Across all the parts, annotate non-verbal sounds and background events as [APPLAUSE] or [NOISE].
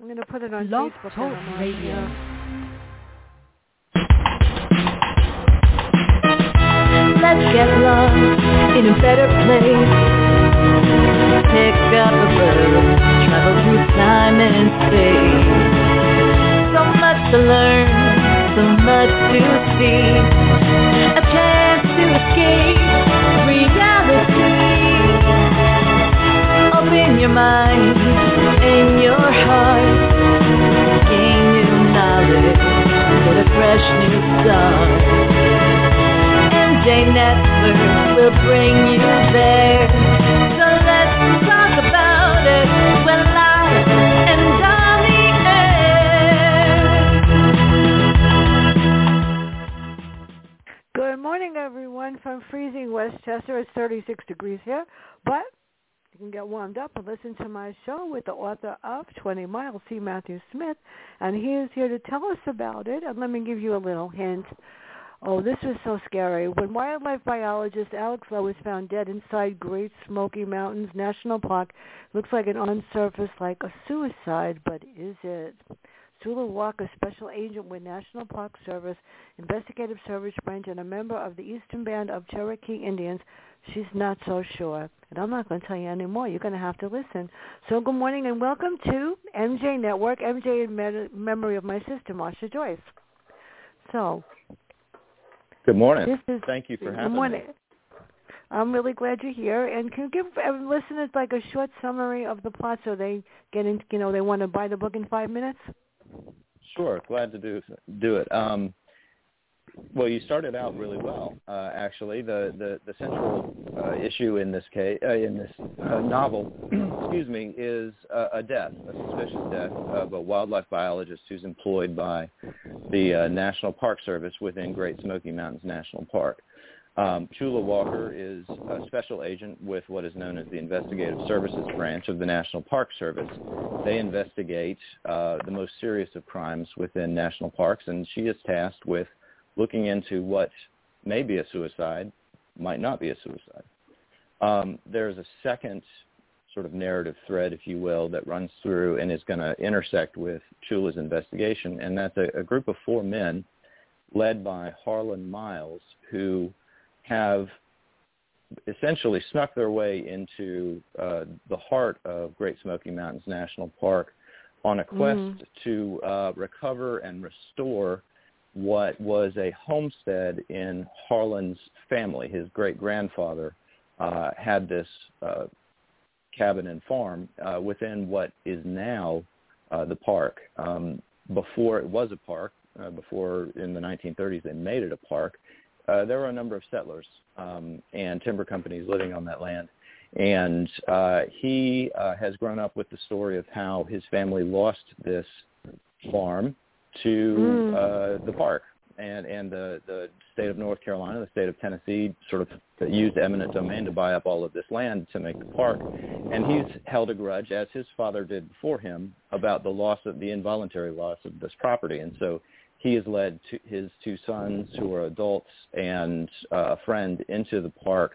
I'm going to put it on Blog Facebook. Talk when on, Radio. Let's get lost in a better place. Pick up a book, travel through time and space. So much to learn, so much to see. A chance to escape reality. Open your mind and your heart. Gain new knowledge, get a fresh new start. And MJ Network will bring you there. So let's talk about it. We're live and on the air. Good morning, everyone, from freezing Westchester. It's 36 degrees here, but can get warmed up and listen to my show with the author of 20 Miles, C. Matthew Smith, and he is here to tell us about it. And let me give you a little hint. Oh, this was so scary. When wildlife biologist Alex Lowe was found dead inside Great Smoky Mountains National Park, looks like an on surface like a suicide, but is it? Chula Walker, special agent with National Park Service, Investigative Service Branch, and a member of the Eastern Band of Cherokee Indians. She's not so sure. And I'm not going to tell you any more. You're going to have to listen. So good morning and welcome to MJ Network, MJ in me- memory of my sister, Marsha Joyce. So Good morning. this is Thank you for good having morning. me. I'm really glad you're here. And can you give uh, listeners like a short summary of the plot so they get in, you know, they want to buy the book in five minutes? Sure, glad to do do it. Um, well, you started out really well. Uh, actually, the the, the central uh, issue in this case uh, in this uh, novel, [CLEARS THROAT] excuse me, is a death, a suspicious death of a wildlife biologist who's employed by the uh, National Park Service within Great Smoky Mountains National Park. Um, Chula Walker is a special agent with what is known as the Investigative Services Branch of the National Park Service. They investigate uh, the most serious of crimes within national parks, and she is tasked with looking into what may be a suicide, might not be a suicide. Um, there's a second sort of narrative thread, if you will, that runs through and is going to intersect with Chula's investigation, and that's a, a group of four men led by Harlan Miles, who have essentially snuck their way into uh, the heart of Great Smoky Mountains National Park on a quest Mhm. to uh, recover and restore what was a homestead in Harlan's family. His great-grandfather uh, had this uh, cabin and farm uh, within what is now uh, the park. Um, before it was a park, uh, before in the 1930s they made it a park, uh, there were a number of settlers um, and timber companies living on that land. And uh, he uh, has grown up with the story of how his family lost this farm to Mm. uh, the park. And, and the, the state of North Carolina, the state of Tennessee sort of used eminent domain to buy up all of this land to make the park. And he's held a grudge, as his father did before him, about the loss of the involuntary loss of this property. And so he has led to his two sons, who are adults, and uh, a friend into the park,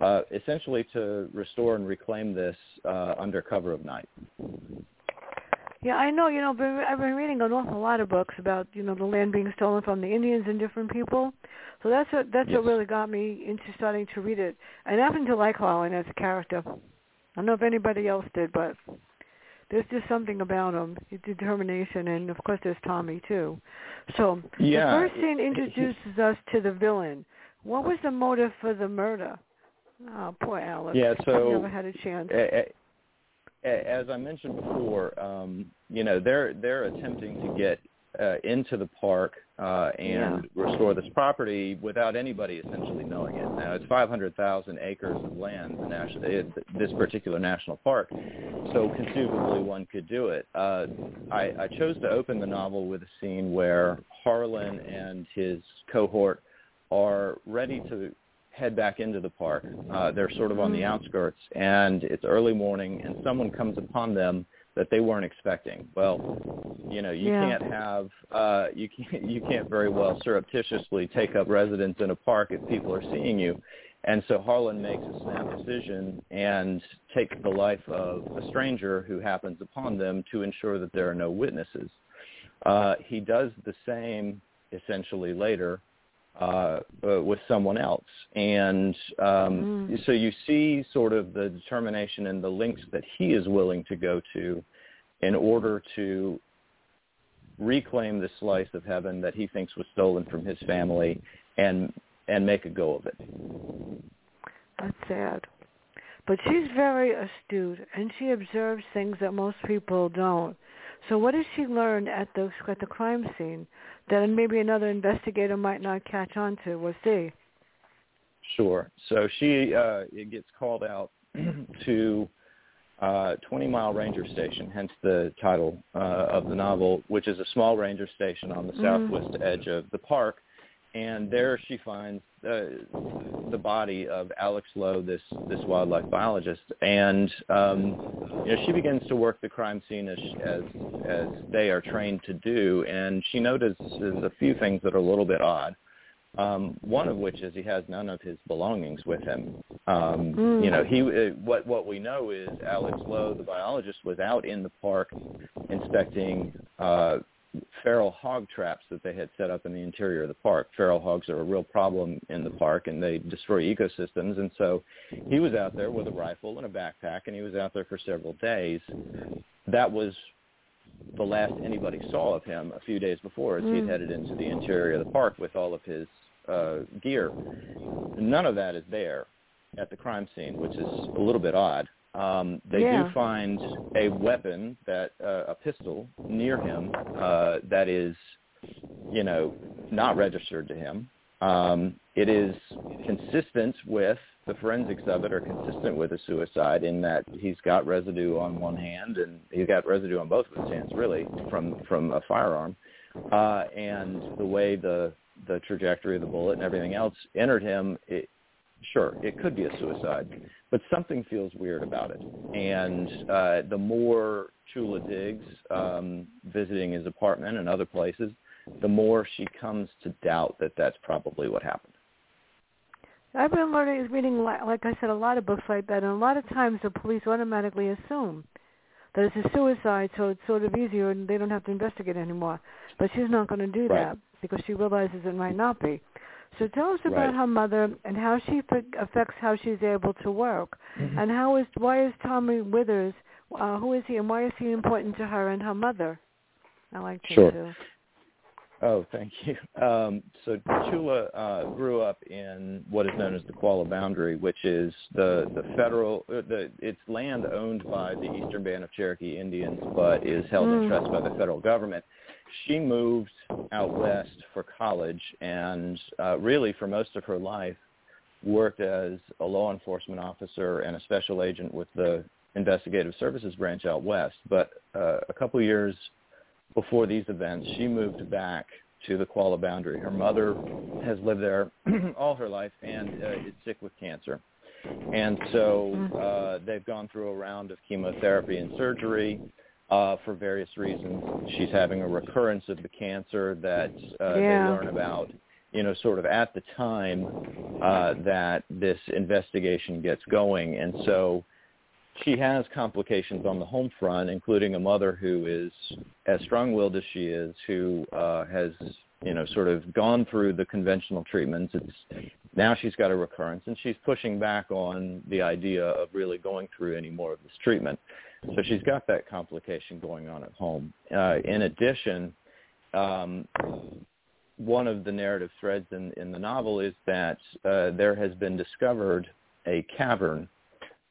uh, essentially to restore and reclaim this uh, under cover of night. Yeah, I know. You know, I've been reading an awful lot of books about you know the land being stolen from the Indians and different people. So that's what that's Yes. what really got me into starting to read it. And I happen to like Harlan as a character. I don't know if anybody else did, but there's just something about him, his determination, and of course there's Tommy too. So Yeah. the first scene introduces us to the villain. What was the motive for the murder? Oh, poor Alex. Yeah, so- he never had a chance. A- As I mentioned before, um, you know they're they're attempting to get uh, into the park uh, and restore this property without anybody essentially knowing it. Now it's 500,000 acres of land, the national, it, this particular national park, so conceivably one could do it. Uh, I, I chose to open the novel with a scene where Harlan and his cohort are ready to head back into the park. Uh, they're sort of on the Mm. outskirts, and it's early morning, and someone comes upon them that they weren't expecting. Well, you know, you Yeah. can't have uh, you can't [LAUGHS] you can't very well surreptitiously take up residence in a park if people are seeing you. And so Harlan makes a snap decision and takes the life of a stranger who happens upon them to ensure that there are no witnesses. Uh, he does the same essentially later uh, uh, with someone else. And um, mm. so you see sort of the determination and the links that he is willing to go to in order to reclaim the slice of heaven that he thinks was stolen from his family and and make a go of it. That's sad. But she's very astute and she observes things that most people don't. So what does she learn at the at the crime scene that maybe another investigator might not catch on to or see? Sure. So she uh, it gets called out [CLEARS THROAT] to uh, 20 Mile Ranger Station, hence the title uh, of the novel, which is a small ranger station on the mm. southwest edge of the park. And there she finds uh, the body of Alex Lowe, this this wildlife biologist, and um, you know she begins to work the crime scene as as as they are trained to do, and she notices a few things that are a little bit odd. Um, one of which is he has none of his belongings with him. Um, mm. You know, he uh, what what we know is Alex Lowe, the biologist, was out in the park inspecting uh, feral hog traps that they had set up in the interior of the park. Feral hogs are a real problem in the park, and they destroy ecosystems. And so he was out there with a rifle and a backpack, and he was out there for several days. That was the last anybody saw of him a few days before as mm. he had headed into the interior of the park with all of his uh, gear. None of that is there at the crime scene, which is a little bit odd. Um, they yeah. do find a weapon that uh, a pistol near him uh, that is, you know, not registered to him. Um, it is consistent with the forensics of it are consistent with a suicide in that he's got residue on one hand and he's got residue on both of his hands really from from a firearm uh and the way the the trajectory of the bullet and everything else entered him it, sure it could be a suicide but something feels weird about it and uh the more chula digs um visiting his apartment and other places the more she comes to doubt that that's probably what happened I've been learning, reading, like I said, a lot of books like that, and a lot of times the police automatically assume that it's a suicide, so it's sort of easier, and they don't have to investigate anymore. But she's not going to do right. that because she realizes it might not be. So tell us about right. her mother and how she affects how she's able to work, mm-hmm. and how is why is Tommy Withers, uh, who is he, and why is he important to her and her mother? I like to sure. too. Oh, thank you. [LAUGHS] Um, so Chula uh, grew up in what is known as the Qualla Boundary, which is the the federal uh, the it's land owned by the Eastern Band of Cherokee Indians, but is held mm. in trust by the federal government. She moved out west for college, and uh, really for most of her life worked as a law enforcement officer and a special agent with the investigative services branch out west. But uh, a couple years before these events, she moved back to the Qualla boundary. Her mother has lived there [CLEARS THROAT] all her life and uh, is sick with cancer. And so mm-hmm. uh, they've gone through a round of chemotherapy and surgery uh, for various reasons. She's having a recurrence of the cancer that uh, yeah. they learn about, you know, sort of at the time uh, that this investigation gets going. And so she has complications on the home front, including a mother who is as strong-willed as she is, who uh, has you know sort of gone through the conventional treatments. It's now she's got a recurrence, and she's pushing back on the idea of really going through any more of this treatment. So she's got that complication going on at home. Uh, in addition, um, one of the narrative threads in, in the novel is that uh, there has been discovered a cavern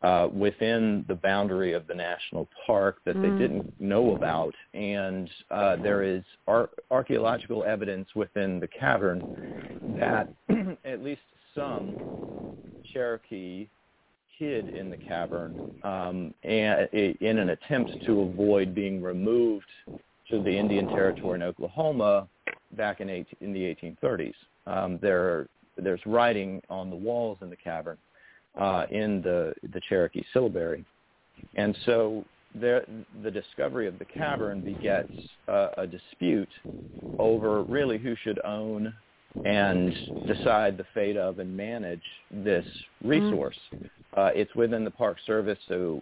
uh, within the boundary of the national park that mm. they didn't know about. And uh, there is ar- archaeological evidence within the cavern that [CLEARS THROAT] at least some Cherokee hid in the cavern um, and, in an attempt to avoid being removed to the Indian Territory in Oklahoma back in, 18, in the 1830s. Um, there, there's writing on the walls in the cavern uh, in the, the Cherokee syllabary. And so there, the discovery of the cavern begets uh, a dispute over really who should own and decide the fate of and manage this resource. Mm. Uh, it's within the Park Service, so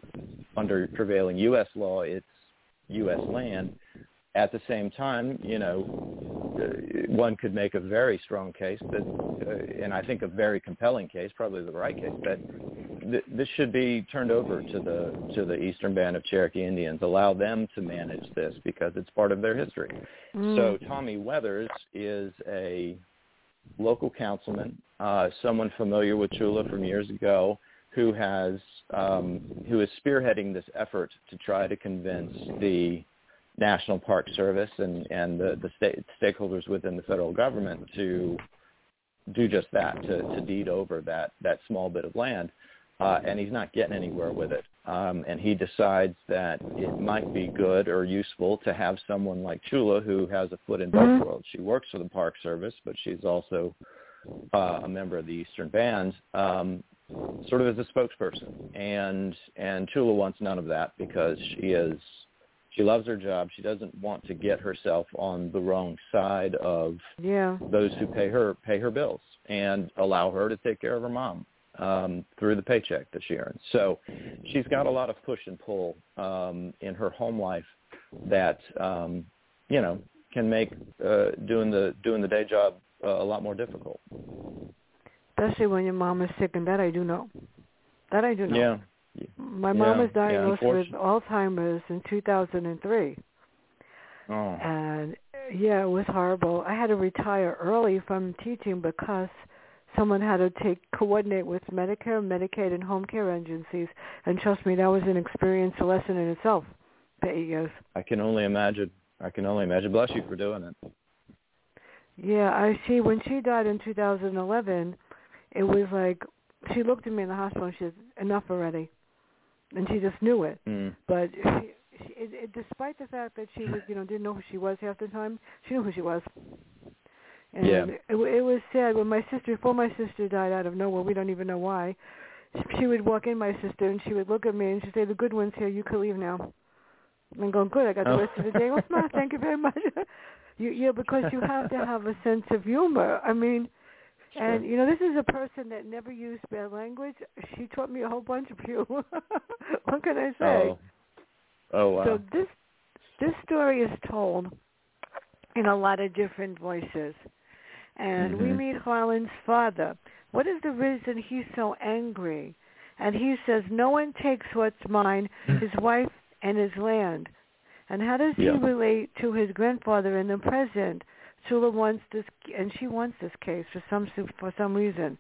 under prevailing U.S. law, it's U.S. land. At the same time, you know, uh, one could make a very strong case that, uh, and I think a very compelling case, probably the right case, that th- this should be turned over to the to the Eastern Band of Cherokee Indians. Allow them to manage this because it's part of their history. Mm. So Tommy Weathers is a local councilman, uh, someone familiar with Chula from years ago, who has um, who is spearheading this effort to try to convince the National Park Service and and the, the state stakeholders within the federal government to do just that to, to deed over that that small bit of land, uh, and he's not getting anywhere with it. Um, and he decides that it might be good or useful to have someone like Chula who has a foot in both mm-hmm. worlds. She works for the Park Service, but she's also uh, a member of the Eastern Band, um, sort of as a spokesperson. And and Chula wants none of that because she is she loves her job. She doesn't want to get herself on the wrong side of yeah. those who pay her pay her bills and allow her to take care of her mom um, through the paycheck that she earns. So she's got a lot of push and pull um, in her home life that um, you know can make uh, doing the doing the day job uh, a lot more difficult. Especially when your mom is sick, and that I do know. That I do know. Yeah. My mom yeah, was diagnosed yeah, with Alzheimer's in 2003. Oh. And yeah, it was horrible. I had to retire early from teaching because someone had to take coordinate with Medicare, Medicaid, and home care agencies. And trust me, that was an experience, a lesson in itself. Years. I can only imagine. I can only imagine. Bless you for doing it. Yeah, I see. When she died in 2011, it was like she looked at me in the hospital and she said, "Enough already," and she just knew it. Mm. But she, she, it, it, despite the fact that she was, you know, didn't know who she was half the time, she knew who she was. And yeah. it, it was sad when my sister, before my sister died out of nowhere, we don't even know why. She would walk in, my sister, and she would look at me and she'd say, "The good one's here. You can leave now." And go, oh, "Good. I got the oh. rest of the day." Well, no, thank you very much. [LAUGHS] you, yeah, because you have to have a sense of humor. I mean, sure. and you know, this is a person that never used bad language. She taught me a whole bunch of you. [LAUGHS] what can I say? Oh. oh wow. So this this story is told in a lot of different voices. And mm-hmm. we meet Harlan's father. What is the reason he's so angry? And he says, no one takes what's mine, his wife and his land. And how does yeah. he relate to his grandfather in the present? Chula wants this, and she wants this case for some for some reason.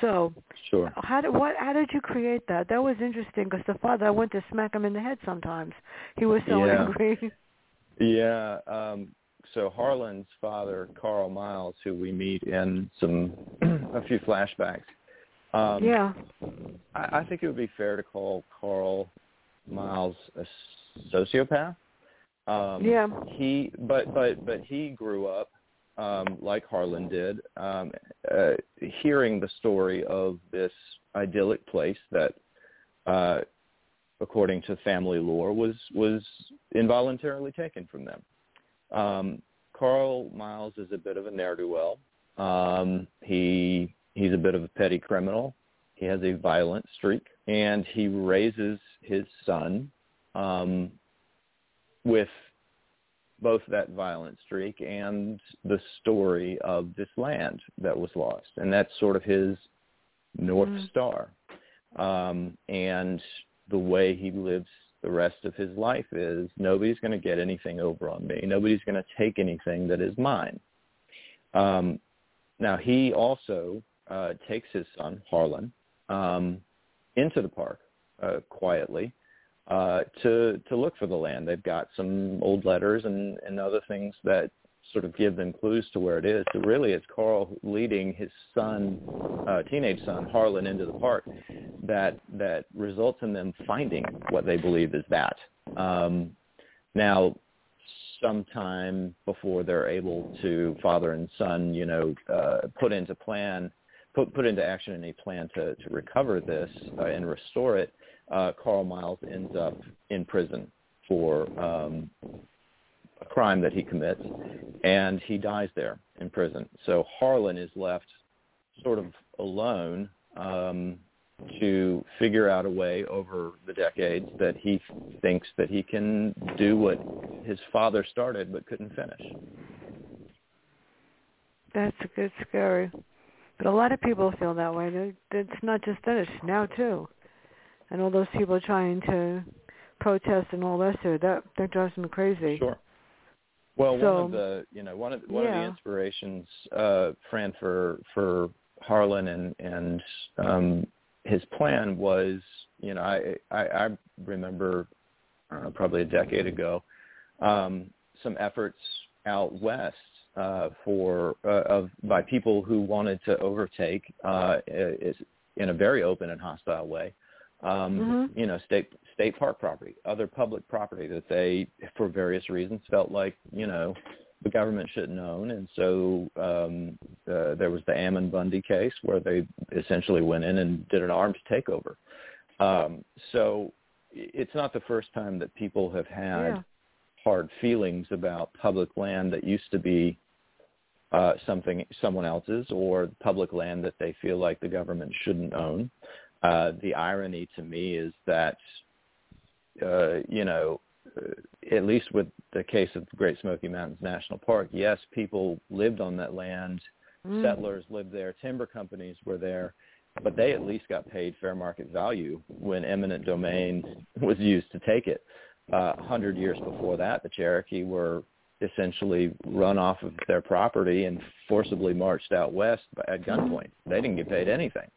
So, sure. How did what? How did you create that? That was interesting because the father, I went to smack him in the head sometimes. He was so yeah. [LAUGHS] angry. Yeah. Um, so Harlan's father, Carl Miles, who we meet in some [CLEARS THROAT] a few flashbacks. Um, yeah. I, I think it would be fair to call Carl Miles a sociopath. Um, yeah. He, but but but he grew up um, like Harlan did, um, uh, hearing the story of this idyllic place that, uh, according to family lore, was was involuntarily taken from them. Um, Carl Miles is a bit of a ne'er do well. Um, he he's a bit of a petty criminal. He has a violent streak, and he raises his son um, with both that violent streak and the story of this land that was lost, and that's sort of his north mm. star. Um, and the way he lives the rest of his life is nobody's going to get anything over on me. Nobody's going to take anything that is mine. Um, now he also uh, takes his son Harlan um, into the park uh, quietly uh, to to look for the land. They've got some old letters and, and other things that sort of give them clues to where it is. So really, it's Carl leading his son, uh, teenage son Harlan, into the park that that results in them finding what they believe is that. Um, now, sometime before they're able to father and son, you know, uh, put into plan, put put into action any plan to to recover this uh, and restore it, uh, Carl Miles ends up in prison for um, a crime that he commits, and he dies there in prison. So Harlan is left sort of alone um, to figure out a way over the decades that he thinks that he can do what his father started but couldn't finish. That's a good scary. But a lot of people feel that way. It's not just finished now too, and all those people trying to protest and all that. So that that drives me crazy. Sure. Well, so, one of the you know one of one yeah. of the inspirations, uh, Fran, for for Harlan and and um, his plan was, you know, I I, I remember know, probably a decade ago, um, some efforts out west uh, for uh, of by people who wanted to overtake uh, in a very open and hostile way, um, mm-hmm. you know, state state park property, other public property that they, for various reasons, felt like you know the government shouldn't own, and so um, uh, there was the Ammon Bundy case where they essentially went in and did an armed takeover. Um, so it's not the first time that people have had yeah. hard feelings about public land that used to be uh, something someone else's or public land that they feel like the government shouldn't own. Uh, the irony to me is that, uh, you know, uh, at least with the case of the Great Smoky Mountains National Park, yes, people lived on that land, Mm. settlers lived there, timber companies were there, but they at least got paid fair market value when eminent domain [LAUGHS] was used to take it. Uh, a uh, hundred years before that, the Cherokee were essentially run off of their property and forcibly marched out west at gunpoint. They didn't get paid anything.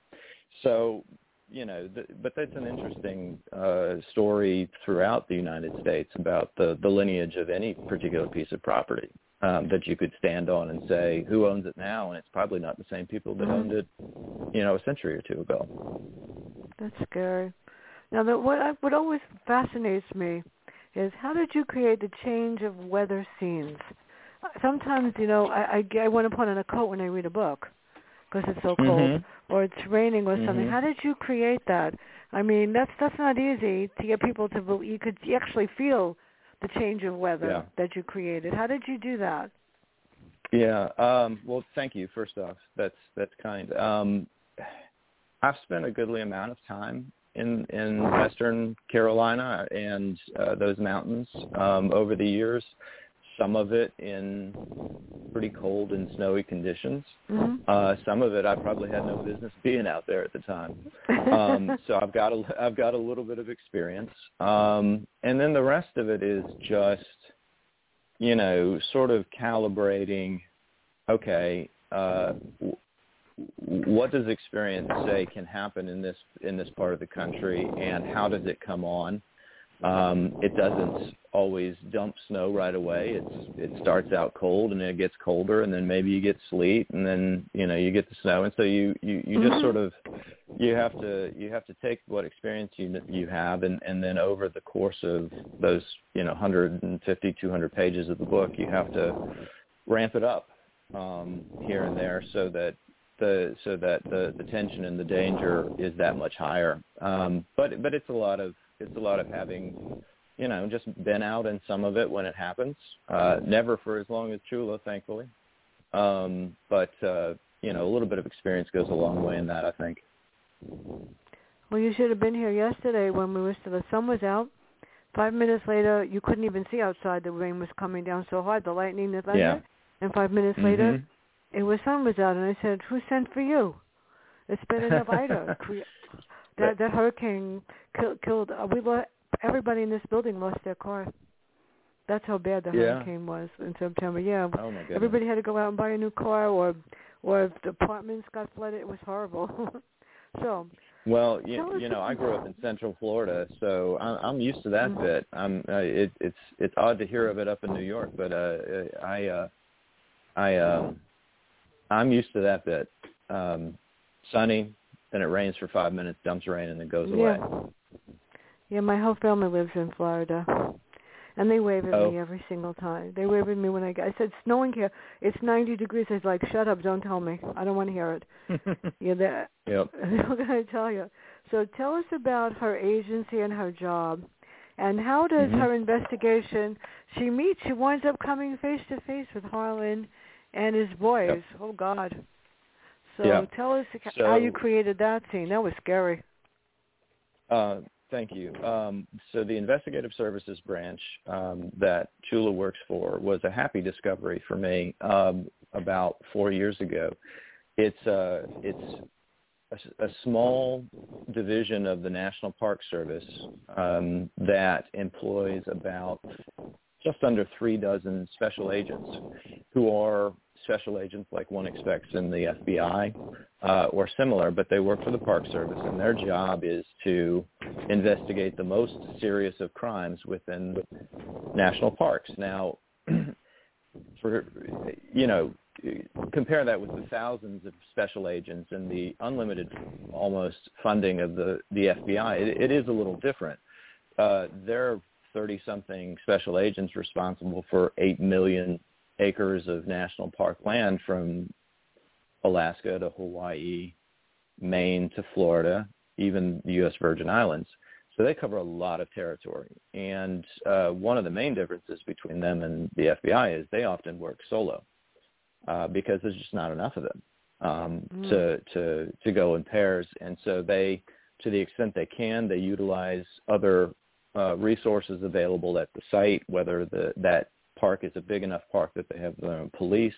So, you know, th- but that's an interesting uh, story throughout the United States about the, the lineage of any particular piece of property um, that you could stand on and say, who owns it now? And it's probably not the same people that owned it, you know, a century or two ago. That's scary. Now, the, what I, what always fascinates me is how did you create the change of weather scenes? Sometimes, you know, I, I, I want to put on a coat when I read a book because it's so cold, mm-hmm. Or it's raining or something. Mm-hmm. How did you create that? I mean, that's that's not easy to get people to believe. You could actually feel the change of weather yeah. that you created. How did you do that? Yeah. Um, well, thank you. First off, that's that's kind. Um, I've spent a goodly amount of time in in Western Carolina and uh, those mountains um, over the years. Some of it in pretty cold and snowy conditions. Mm-hmm. Uh, some of it I probably had no business [LAUGHS] being out there at the time. Um, [LAUGHS] so I've got a I've got a little bit of experience, um, and then the rest of it is just you know sort of calibrating. Okay, uh, what does experience say can happen in this in this part of the country and how does it come on um it doesn't always dump snow right away. It's it starts out cold and then it gets colder and then maybe you get sleet and then you know you get the snow. And so you you you just sort of you have to you have to take what experience you you have and and then over the course of those you know 150 200 pages of the book you have to ramp it up um here and there so that the so that the the tension and the danger is that much higher. Um, but but it's a lot of it's a lot of having you know just been out in some of it when it happens. Uh, never for as long as Chula, thankfully. Um, but uh, you know a little bit of experience goes a long way in that, I think. Well, you should have been here yesterday when we were still the sun was out. Five minutes later, you couldn't even see outside. The rain was coming down so hard, the lightning, the thunder. Yeah. And five minutes mm-hmm. later, it was sun was out, and I said, "Who sent for you?" It's been enough [LAUGHS] Ida. That that hurricane killed. killed uh, we lost, everybody in this building lost their car. That's how bad the yeah. hurricane was in September. Yeah, oh my goodness. everybody had to go out and buy a new car, or or if the apartments got flooded, it was horrible. [LAUGHS] so. Well, you, you know, I grew up in Central Florida, so I'm, I'm used to that mm-hmm. bit. I'm uh, it, it's it's odd to hear of it up in New York, but uh I uh I um I'm used to that bit. Um, sunny, then it rains for five minutes, dumps rain, and then goes away. Yeah. Yeah, my whole family lives in Florida, and they wave at oh. me every single time. They wave at me when I get. I said, "Snowing here. It's 90 degrees." I was like, "Shut up! Don't tell me. I don't want to hear it." [LAUGHS] yeah, that. [LAUGHS] Yep. They're going to tell you. So tell us about her agency and her job, and how does mm-hmm. her investigation? She meets. She winds up coming face to face with Harlan and his boys. Yep. Oh God. So Yeah. tell us So- how you created that scene. That was scary. Uh, thank you. Um, so the investigative services branch um, that Chula works for was a happy discovery for me um, about four years ago. It's uh, it's a, a small division of the National Park Service um, that employs about just under three dozen special agents who are special agents like one expects in the FBI uh, or similar, but they work for the Park Service, and their job is to investigate the most serious of crimes within national parks. Now, [CLEARS THROAT] for you know, compare that with the thousands of special agents and the unlimited almost funding of the the FBI. It, it is a little different. Uh, there are 30 something special agents responsible for 8 million acres of national park land from Alaska to Hawaii, Maine to Florida, even the U.S. Virgin Islands. So they cover a lot of territory. And uh, one of the main differences between them and the FBI is they often work solo uh, because there's just not enough of them um, Mm. to, to, to go in pairs. And so they, to the extent they can, they utilize other uh, resources available at the site, whether the, that park is a big enough park that they have their own police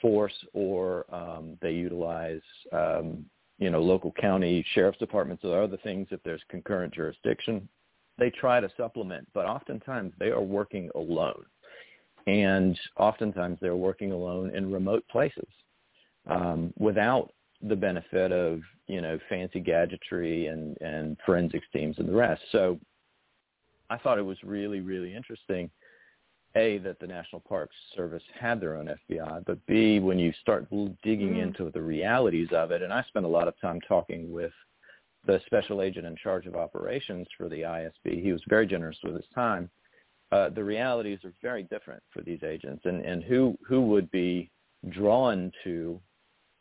force or um, they utilize um, you know local county sheriff's departments or other things if there's concurrent jurisdiction. They try to supplement but oftentimes they are working alone. And oftentimes they're working alone in remote places um, without the benefit of you know fancy gadgetry and and forensics teams and the rest. So i thought it was really really interesting a that the National Parks Service had their own FBI, but B when you start digging Mm. into the realities of it, and I spent a lot of time talking with the special agent in charge of operations for the ISB. He was very generous with his time. Uh, the realities are very different for these agents, and and who who would be drawn to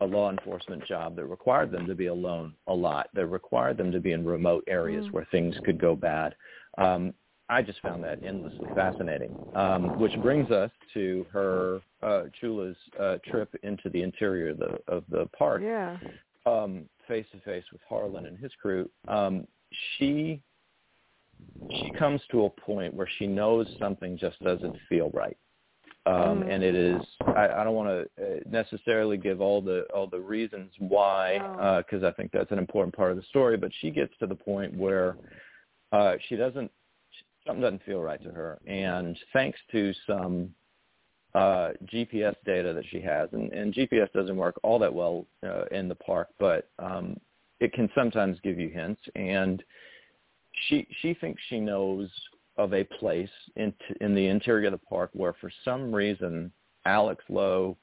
a law enforcement job that required them to be alone a lot, that required them to be in remote areas Mm. where things could go bad. Um, I just found that endlessly fascinating. Um, which brings us to her uh, Chula's uh, trip into the interior of the of the park, Yeah. um, face to face with Harlan and his crew. Um, she she comes to a point where she knows something just doesn't feel right. Um, Mm. and it is I, I don't want to uh, necessarily give all the all the reasons why No. because I think that's an important part of the story. But she gets to the point where uh, she doesn't something doesn't feel right to her, and thanks to some uh, GPS data that she has, and, and GPS doesn't work all that well uh, in the park, but um, it can sometimes give you hints. And she she thinks she knows of a place in in the interior of the park where, for some reason, Alex Lowe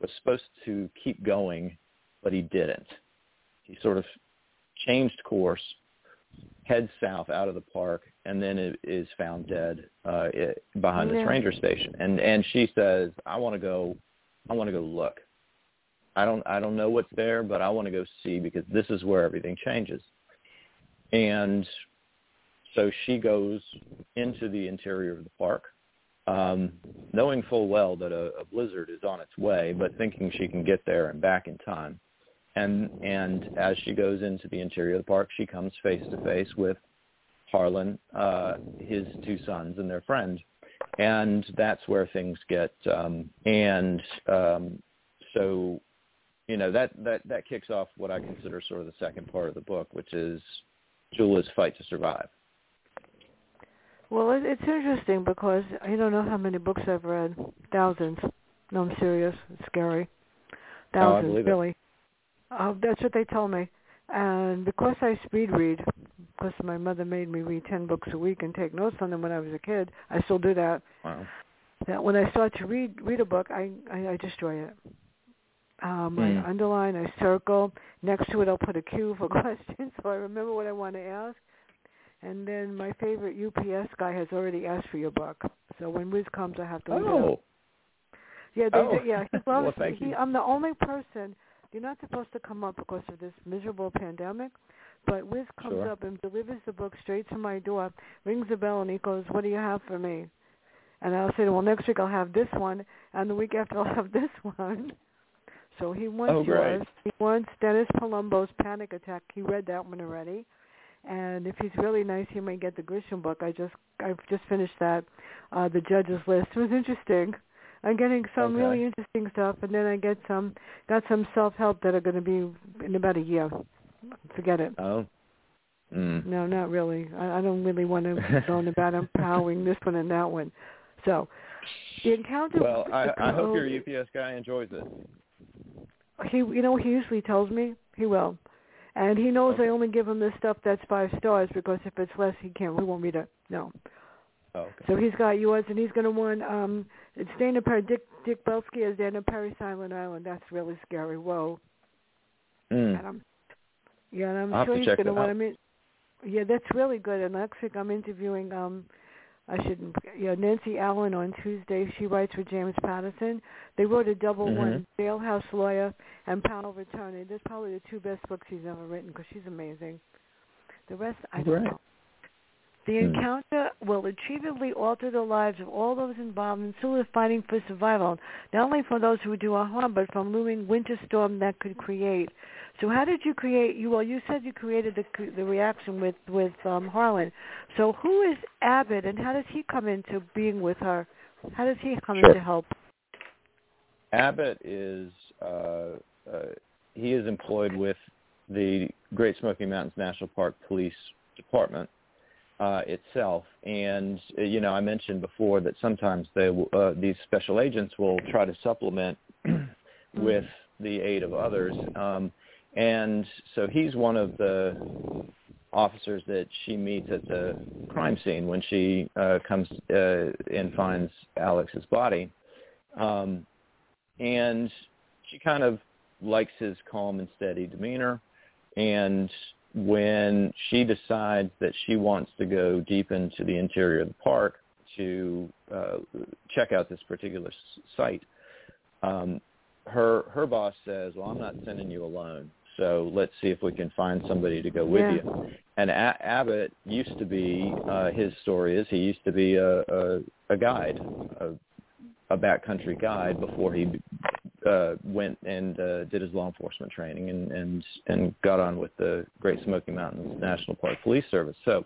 was supposed to keep going, but he didn't. He sort of changed course, heads south out of the park, and then it is found dead uh, behind this Yeah. ranger station. And and she says, "I want to go. I want to go look. I don't I don't know what's there, but I want to go see because this is where everything changes." And so she goes into the interior of the park, um, knowing full well that a, a blizzard is on its way, but thinking she can get there and back in time. And and as she goes into the interior of the park, she comes face to face with Harlan, uh, his two sons, and their friend, and that's where things get. Um, and um, so, you know, that that that kicks off what I consider sort of the second part of the book, which is Chula's fight to survive. Well, it, it's interesting because I don't know how many books I've read. Thousands. No, I'm serious. It's scary. Oh, Thousands, it. really. Uh, that's what they tell me. And because I speed read, because my mother made me read ten books a week and take notes on them when I was a kid, I still do that. Wow. That when I start to read read a book, I I, I destroy it. Um, Mm. I underline, I circle. Next to it, I'll put a Q for [LAUGHS] questions, so I remember what I want to ask. And then my favorite UPS guy has already asked for your book. So when Wiz comes, I have to. read it. Oh, Yeah, they, Oh. do- yeah. He [LAUGHS] Well, thank he, you. I'm the only person. You're not supposed to come up because of this miserable pandemic, but Wiz comes Sure. up and delivers the book straight to my door, rings the bell, and he goes, "What do you have for me?" And I'll say, well, next week I'll have this one, and the week after I'll have [LAUGHS] this one. So he wants oh, yours. He wants Dennis Palumbo's Panic Attack. He read that one already. And if he's really nice, he may get the Grisham book. I just I've just finished that. Uh, the judges list [LAUGHS] it was interesting. I'm getting some okay. really interesting stuff, and then I get some got some self help that are going to be in about a year. Forget it. Oh. Mm. No, not really. I, I don't really want to learn about empowering this one and that one. So, the encounter. Well, I, I hope your UPS guy enjoys it. He, you know, he usually tells me he will, and he knows okay. I only give him this stuff that's five stars because if it's less, he can't. He want me to no. Oh, okay. So he's got yours, and he's going to want um, it's Dana Perry. Dick Dick Belsky is Dana Perry, Silent Island. That's really scary. Whoa. Mm. And I'm, yeah, and I'm I'll sure he's going to want to meet. Yeah, that's really good. And next week I'm interviewing um I shouldn't yeah, Nancy Allen on Tuesday. She writes for James Patterson. They wrote a double mm-hmm. one, Jailhouse Lawyer and Attorney. That's probably the two best books she's ever written because she's amazing. The rest I don't right. know. The Hmm. encounter will achievably alter the lives of all those involved in still fighting for survival, not only for those who do our harm, but from looming winter storm that could create. So, how did you create? You well, you said you created the the reaction with with um, Harlan. So, who is Abbott, and how does he come into being with her? How does he come sure. into help? Abbott is uh, uh, he is employed with the Great Smoky Mountains National Park Police Department uh, itself. And uh, you know, I mentioned before that sometimes they uh, these special agents will try to supplement [CLEARS THROAT] with the aid of others. Um, and so he's one of the officers that she meets at the crime scene when she uh, comes uh, and finds Alex's body. Um, and she kind of likes his calm and steady demeanor. And when she decides that she wants to go deep into the interior of the park to uh, check out this particular site, um, her her boss says, "Well, I'm not sending you alone. So let's see if we can find somebody to go with Yeah. you." And a- Abbott used to be uh, his story is he used to be a a, a guide, a, a backcountry guide before he uh, went and uh, did his law enforcement training and, and and got on with the Great Smoky Mountains National Park Police Service. So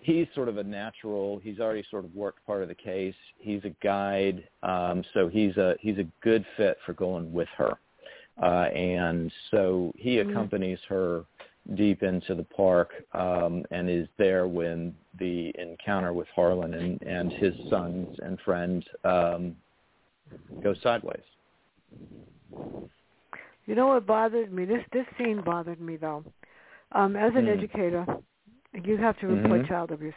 he's sort of a natural. He's already sort of worked part of the case. He's a guide, um, so he's a he's a good fit for going with her. Uh, and so he Mhm. accompanies her deep into the park um, and is there when the encounter with Harlan and, and his sons and friend um, goes sideways. You know what bothered me? This this scene bothered me though. Um, as an Hmm. educator, you have to report Mhm. child abuse,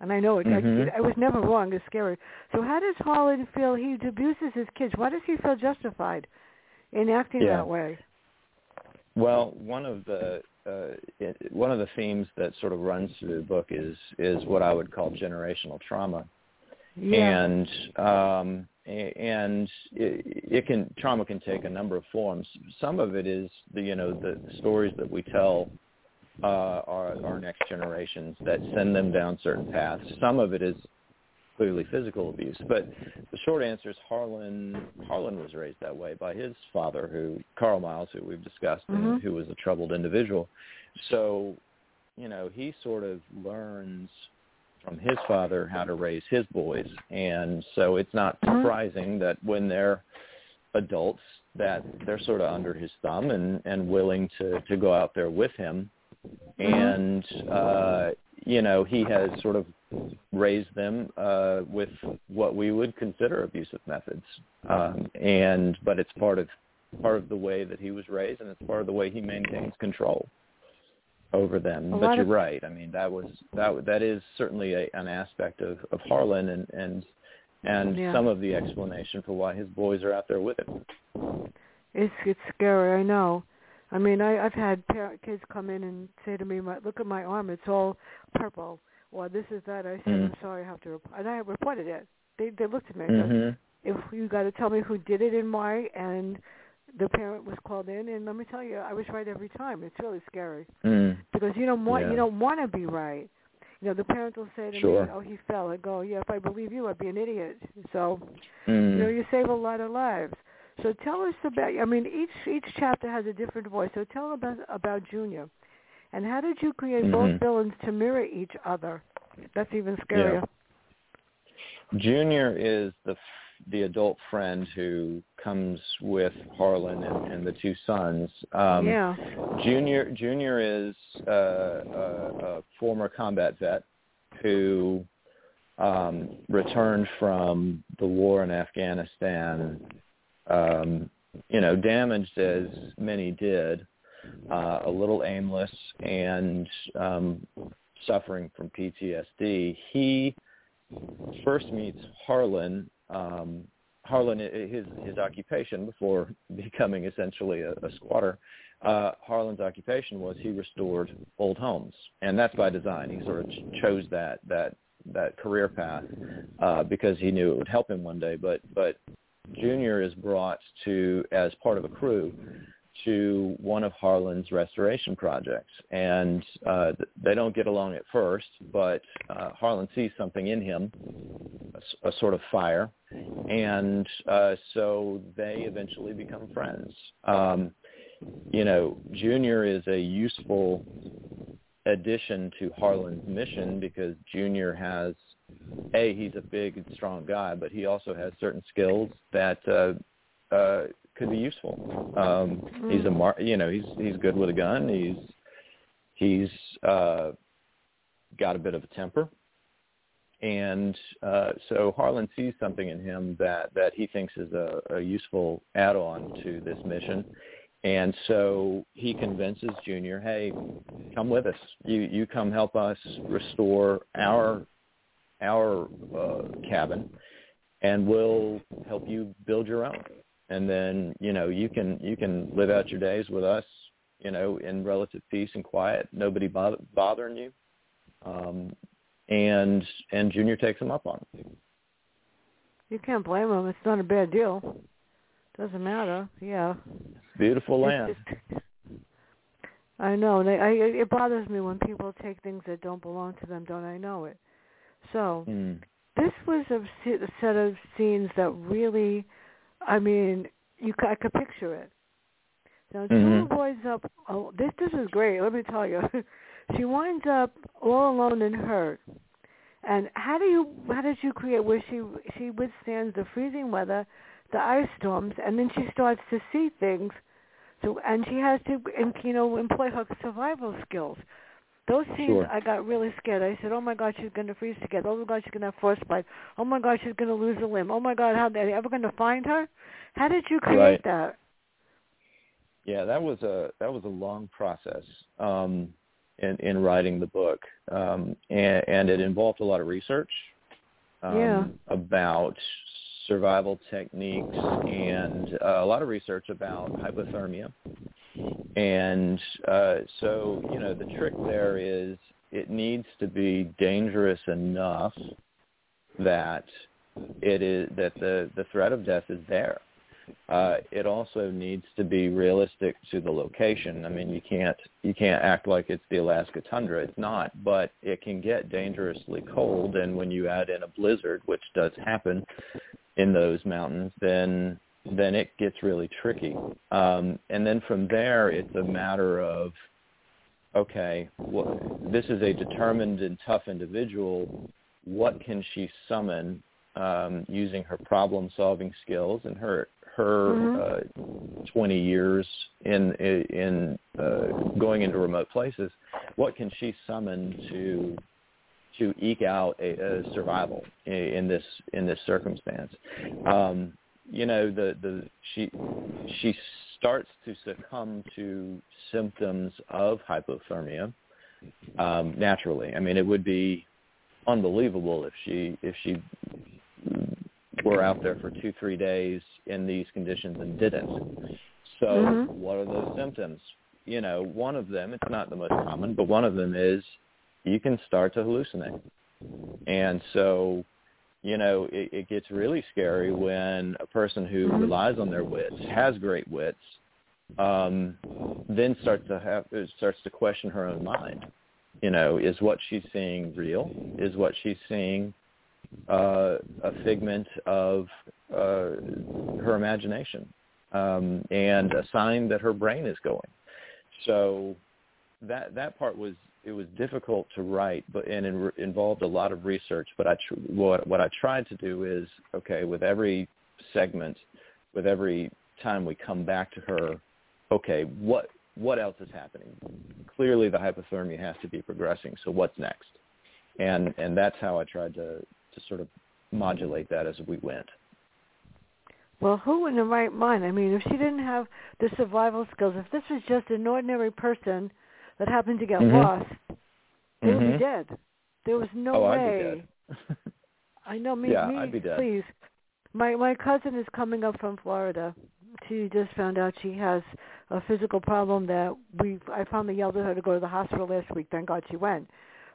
and I know it. Mhm. I, was never wrong. It's scary. So how does Harlan feel? He abuses his kids. Why does he feel justified in acting Yeah. that way? Well, one of the uh, it, one of the themes that sort of runs through the book is is what I would call generational trauma, Yeah. and um, and it, it can trauma can take a number of forms. Some of it is the you know the stories that we tell uh, our our next generations that send them down certain paths. Some of it is clearly physical abuse, but the short answer is Harlan Harlan was raised that way by his father, who Carl Miles, who we've discussed, Mhm. and who was a troubled individual. So, you know, he sort of learns from his father how to raise his boys, and so it's not Mhm. surprising that when they're adults that they're sort of under his thumb and and willing to to go out there with him. And uh you know he has sort of raised them uh with what we would consider abusive methods. Um and but it's part of part of the way that he was raised and it's part of the way he maintains control over them A but you're of- right i mean that was that that is certainly a, an aspect of of harlan and and and Yeah. some of the explanation for why his boys are out there with him It's it's scary. I know. I mean, I I've had parent, kids come in and say to me, my, "Look at my arm; it's all purple." Well, this is that. I said, Mm. "I'm sorry, I have to," rep-. and I reported it. They they looked at me. and said, if you got to tell me who did it and why, and the parent was called in, and let me tell you, I was right every time. It's really scary mm. because you don't want Yeah. you don't want to be right. You know, the parents will say to Sure. me, "Oh, he fell." I go, "Yeah, if I believe you, I'd be an idiot." So, Mm. you know, you save a lot of lives. So tell us about. I mean, each each chapter has a different voice. So tell about about Junior, and how did you create Mhm. both villains to mirror each other? That's even scarier. Junior is the the adult friend who comes with Harlan and, and the two sons. Um, yeah. Junior Junior is uh, a, a former combat vet who um, returned from the war in Afghanistan. Um, you know, damaged as many did, uh, a little aimless and um, suffering from PTSD. He first meets Harlan. Um, Harlan, his his occupation before [LAUGHS] becoming essentially a, a squatter, uh, Harlan's occupation was he restored old homes, and that's by design. He sort of ch- chose that that that career path uh, because he knew it would help him one day. But but Junior is brought to as part of a crew to one of Harlan's restoration projects, and uh, they don't get along at first. But uh, Harlan sees something in him, a sort of fire, and uh, so they eventually become friends. Um, you know, Junior is a useful addition to Harlan's mission because Junior has a he's a big and strong guy, but he also has certain skills that uh, uh, could be useful. Um, He's a mar- you know he's he's good with a gun. He's he's uh, got a bit of a temper, and uh, so Harlan sees something in him that that he thinks is a, a useful add-on to this mission. And so he convinces Junior, "Hey, come with us. You you come help us restore our our uh, cabin, and we'll help you build your own. And then you know you can you can live out your days with us, you know, in relative peace and quiet, nobody bother, bothering you." Um, and and Junior takes him up on it. You can't blame him. It's not a bad deal. Doesn't matter. Yeah. Beautiful land. I know. and I, it bothers me when people take things that don't belong to them. Don't I know it? So Mm. this was a, a set of scenes that really, I mean, you I could picture it. Now, June Mhm. winds up. Oh, this this is great. Let me tell you, [LAUGHS] she winds up all alone and hurt. And how do you how did you create where she she withstands the freezing weather, the ice storms, and then she starts to see things. So and she has to you know employ her survival skills. Those scenes, Sure. I got really scared. I said, "Oh my God, she's going to freeze to death. Oh my God, she's going to have frostbite. Oh my God, she's going to lose a limb. Oh my God, how are they ever going to find her? How did you create Right. that? Yeah, that was a that was a long process um, in in writing the book, um, and, and it involved a lot of research um, Yeah. about survival techniques and uh, a lot of research about hypothermia. And uh, so, you know, the trick there is it needs to be dangerous enough that it is that the the threat of death is there. Uh, it also needs to be realistic to the location. I mean, you can't you can't act like it's the Alaska tundra. It's not, but it can get dangerously cold, and when you add in a blizzard, which does happen in those mountains, then then it gets really tricky. Um, and then from there, it's a matter of okay, well, this is a determined and tough individual. What can she summon um, using her problem-solving skills and her her uh, 20 years in in uh, going into remote places? What can she summon to to eke out a, a survival in, in this in this circumstance? Um, you know, the the she she starts to succumb to symptoms of hypothermia um, naturally. I mean, it would be unbelievable if she if she were out there for two three days in these conditions and didn't. So, Mhm. what are those symptoms? You know, one of them it's not the most common, but one of them is you can start to hallucinate, and so you know it, it gets really scary when a person who relies on their wits has great wits um, then starts to have starts to question her own mind You know, is what she's seeing real? Is what she's seeing uh, a figment of uh, her imagination um, and a sign that her brain is going? So that that part was it was difficult to write, but and it involved a lot of research. But I tr- what what I tried to do is okay with every segment, with every time we come back to her, okay, what what else is happening? Clearly, the hypothermia has to be progressing. So what's next? And and that's how I tried to to sort of modulate that as we went. Well, who in the right mind? I mean, if she didn't have the survival skills, if this was just an ordinary person that happened to get mm-hmm. lost, they mm-hmm. would be dead. There was no oh, way. I'd be dead. [LAUGHS] I know me. Yeah, me, I'd be dead. Please, my my cousin is coming up from Florida. She just found out she has a physical problem that we. I finally yelled at her to go to the hospital last week. Thank God she went.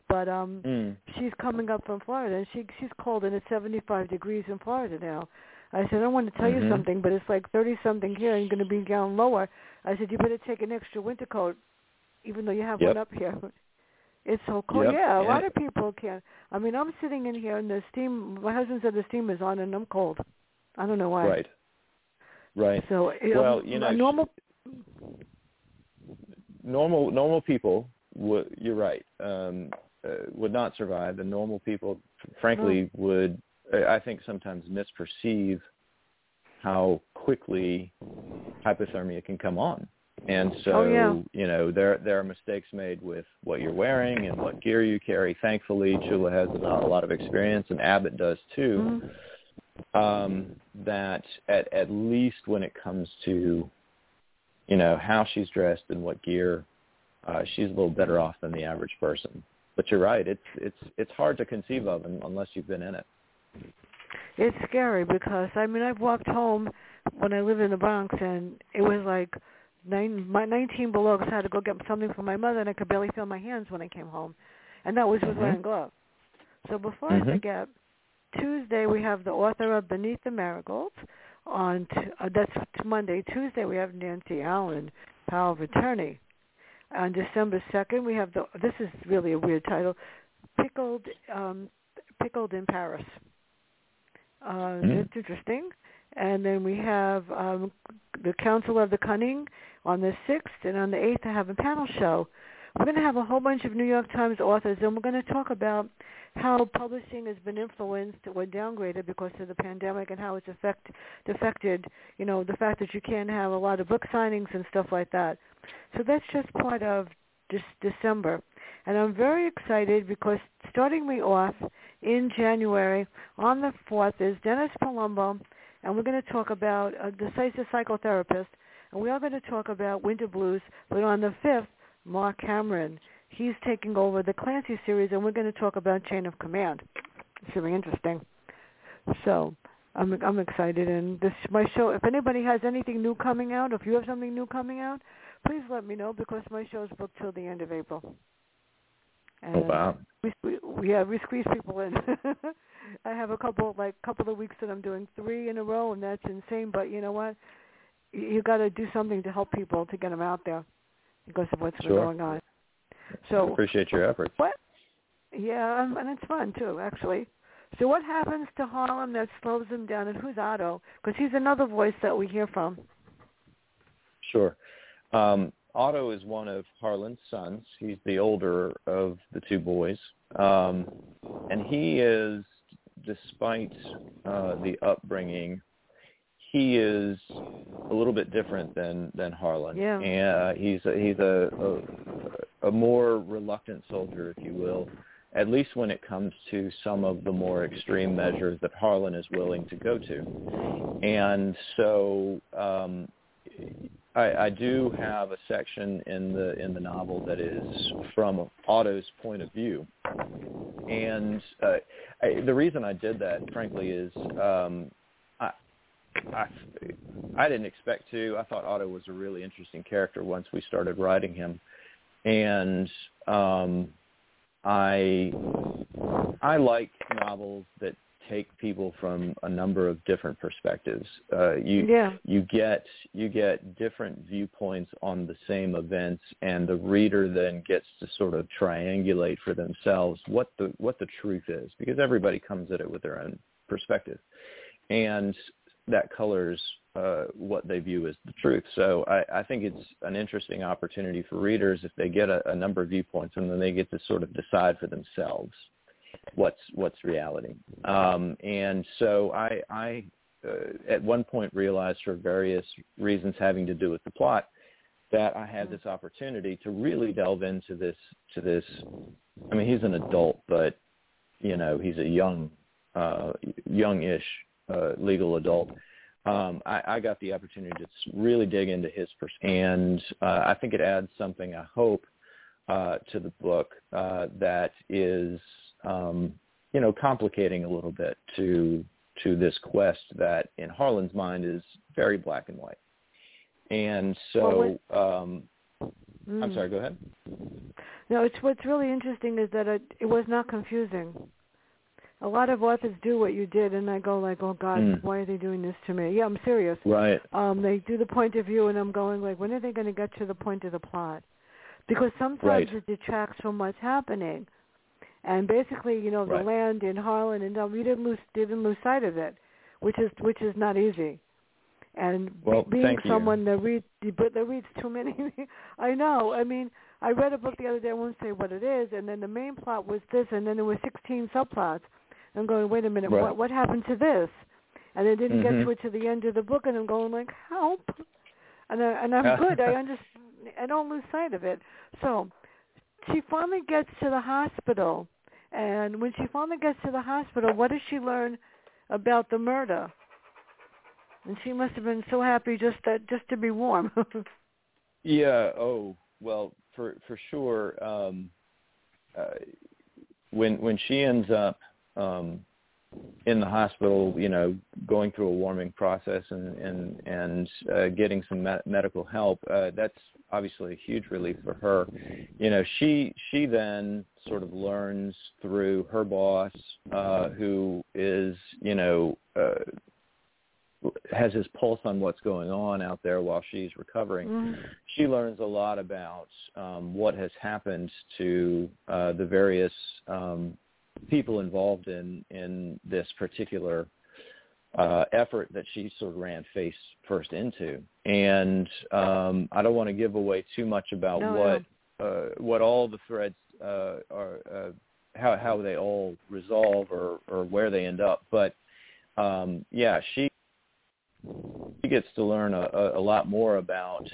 But um mm. she's coming up from Florida and she she's cold and it's 75 degrees in Florida now. I said I want to tell mm-hmm. you something, but it's like 30 something here and going to be down lower. I said you better take an extra winter coat, even though you have yep. one up here. [LAUGHS] It's so cold. Yep. Yeah, a lot of people can't. I mean, I'm sitting in here and the steam. My husband said the steam is on and I'm cold. I don't know why. Right. Right. So well, um, you know, normal. Normal normal people. Would, you're right. Um, uh, would not survive, and normal people, frankly, mm. would. I think sometimes misperceive how quickly hypothermia can come on. And so, oh, yeah. you know, there there are mistakes made with what you're wearing and what gear you carry. Thankfully, Chula has a lot of experience, and Abbott does too. Mm-hmm. Um, that at at least when it comes to, you know, how she's dressed and what gear, uh, she's a little better off than the average person. But you're right; it's it's it's hard to conceive of unless you've been in it. It's scary because I mean I've walked home when I lived in the Bronx and it was like nine, my 19 below because I had to go get something for my mother, and I could barely feel my hands when I came home, and that was with mm-hmm. wearing gloves. So before mm-hmm. I forget, Tuesday we have the author of Beneath the Marigolds. On t- uh, that's Monday. Tuesday we have Nancy Allen, Power of Attorney. On December second we have the. This is really a weird title. Pickled, um, pickled in Paris. Uh. It's interesting. And then we have um, the Council of the Cunning on the 6th, and on the 8th I have a panel show. We're going to have a whole bunch of New York Times authors, and we're going to talk about how publishing has been influenced or downgraded because of the pandemic and how it's affect, affected, you know, the fact that you can't have a lot of book signings and stuff like that. So that's just part of this December. And I'm very excited because starting me off in January on the 4th is Dennis Palumbo, and we're going to talk about uh, the psychotherapist, and we are going to talk about winter blues. But on the 5th, Marc Cameron, he's taking over the Clancy series, and we're going to talk about Chain of Command. It's really interesting. So I'm I'm excited, and this my show. If anybody has anything new coming out, if you have something new coming out, please let me know because my show is booked till the end of April. And oh wow! We, we yeah we squeeze people in. [LAUGHS] I have a couple like couple of weeks that I'm doing three in a row, and that's insane. But you know what? You, you got to do something to help people to get them out there because of what's sure. been going on. So appreciate your efforts. What? Yeah, um, and it's fun too, actually. So what happens to Harlan that slows him down, and who's Otto? Because he's another voice that we hear from. Sure. Um, Otto is one of Harlan's sons. He's the older of the two boys, um, and he is despite uh, the upbringing, he is a little bit different than than Harlan. Yeah. And uh, he's a, he's a, a a more reluctant soldier, if you will, at least when it comes to some of the more extreme measures that Harlan is willing to go to. And so um, I, I do have a section in the in the novel that is from Otto's point of view, and uh, I, the reason I did that, frankly, is um, I, I I didn't expect to. I thought Otto was a really interesting character once we started writing him, and um, I I like novels that take people from a number of different perspectives. Uh, you yeah. you get you get different viewpoints on the same events, and the reader then gets to sort of triangulate for themselves what the what the truth is, because everybody comes at it with their own perspective, and that colors uh, what they view as the truth. So I, I think it's an interesting opportunity for readers if they get a, a number of viewpoints and then they get to sort of decide for themselves what's what's reality. Um, and so I, I uh, at one point realized for various reasons having to do with the plot that I had this opportunity to really delve into this to this. I mean, he's an adult, but you know, he's a young, uh, youngish uh, legal adult. Um, I, I got the opportunity to really dig into his perspective, and uh, I think it adds something. I hope uh, to the book uh, that is um, you know, complicating a little bit to to this quest that in Harlan's mind is very black and white. And so, well, um, mm. I'm sorry. Go ahead. No, it's what's really interesting is that it, it was not confusing. A lot of authors do what you did, and I go like, "Oh God, mm. why are they doing this to me?" Yeah, I'm serious. Right. Um, they do the point of view, and I'm going like, "When are they going to get to the point of the plot?" Because sometimes right. it detracts from what's happening and basically, you know, the right. land in Harlan and we didn't lose didn't lose sight of it, which is which is not easy. And well, being someone you. that reads but that reads too many, [LAUGHS] I know. I mean, I read a book the other day. I won't say what it is, and then the main plot was this, and then there were 16 subplots. I'm going, wait a minute, right. what what happened to this? And I didn't mm-hmm. get to it to the end of the book, and I'm going like, help. And I, and I'm [LAUGHS] good. I understand. I don't lose sight of it. So she finally gets to the hospital, and when she finally gets to the hospital, what does she learn about the murder? And she must have been so happy just that just to be warm. [LAUGHS] yeah. Oh well, for for sure. Um, uh, when when she ends up um, in the hospital, you know, going through a warming process and and and uh, getting some me- medical help, uh, that's obviously a huge relief for her. You know, she she then sort of learns through her boss, uh, who is you know uh, has his pulse on what's going on out there while she's recovering. Mm-hmm. She learns a lot about um, what has happened to uh, the various um, people involved in in this particular uh, effort that she sort of ran face first into. And um, I don't want to give away too much about no, what no. Uh, what all the threads uh, are, uh, how how they all resolve or or where they end up. But um, yeah, she she gets to learn a, a lot more about